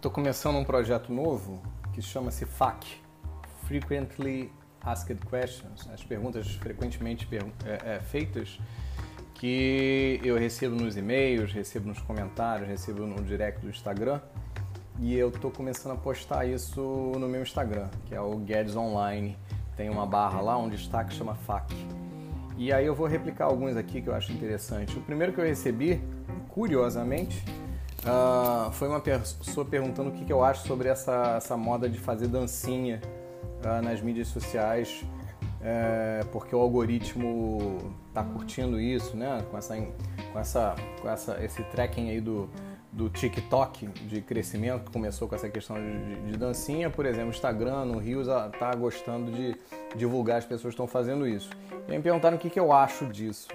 Estou começando um projeto novo que chama-se FAQ Frequently Asked Questions as perguntas frequentemente é, é, feitas que eu recebo nos e-mails, recebo nos comentários, recebo no direct do Instagram e eu estou começando a postar isso no meu Instagram, que é o Guedes Online. Tem uma barra lá, um destaque chama FAQ. E aí eu vou replicar alguns aqui que eu acho interessante. O primeiro que eu recebi, curiosamente, uh, foi uma pessoa perguntando o que, que eu acho sobre essa, essa moda de fazer dancinha uh, nas mídias sociais, uh, porque o algoritmo está curtindo isso, né? Com essa, com essa, com essa, esse tracking aí do do TikTok de crescimento, que começou com essa questão de, de dancinha, por exemplo, Instagram, no Rios, tá gostando de divulgar, as pessoas estão fazendo isso. E me perguntaram o que, que eu acho disso.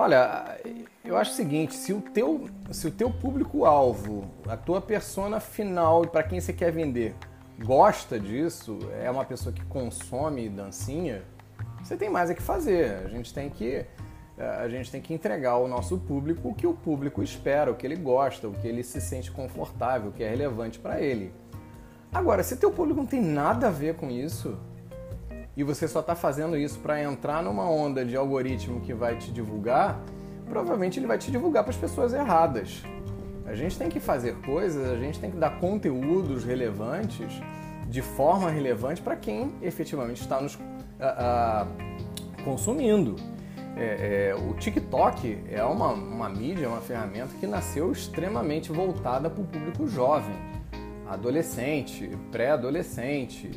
Olha, eu acho o seguinte, se o teu, se o teu público-alvo, a tua persona final para quem você quer vender, gosta disso, é uma pessoa que consome dancinha, você tem mais a que fazer. A gente tem que a gente tem que entregar ao nosso público o que o público espera, o que ele gosta, o que ele se sente confortável, o que é relevante para ele. Agora, se teu público não tem nada a ver com isso e você só está fazendo isso para entrar numa onda de algoritmo que vai te divulgar, provavelmente ele vai te divulgar para as pessoas erradas. A gente tem que fazer coisas, a gente tem que dar conteúdos relevantes de forma relevante para quem efetivamente está nos uh, consumindo. É, é, o TikTok é uma, uma mídia, uma ferramenta que nasceu extremamente voltada para o público jovem, adolescente, pré-adolescente.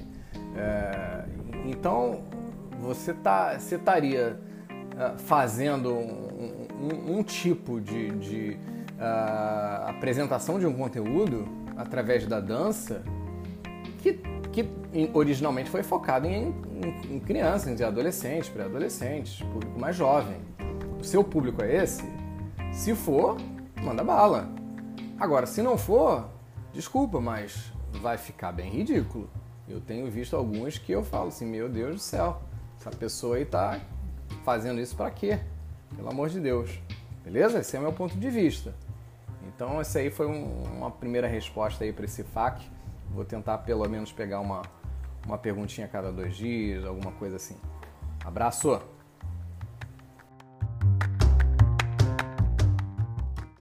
É, então, você tá, estaria uh, fazendo um, um, um, tipo de, de uh, apresentação de um conteúdo através da dança que, que originalmente foi focado em em, crianças, em adolescentes, pré-adolescentes, público mais jovem. O seu público é esse? Se for, manda bala. Agora, se não for, desculpa, mas vai ficar bem ridículo. Eu tenho visto alguns que eu falo assim, meu Deus do céu, essa pessoa aí tá fazendo isso para quê? Pelo amor de Deus. Beleza? Esse é o meu ponto de vista. Então, essa aí foi um, uma primeira resposta aí para esse FAQ. Vou tentar pelo menos pegar uma uma perguntinha a cada dois dias, alguma coisa assim. Abraço!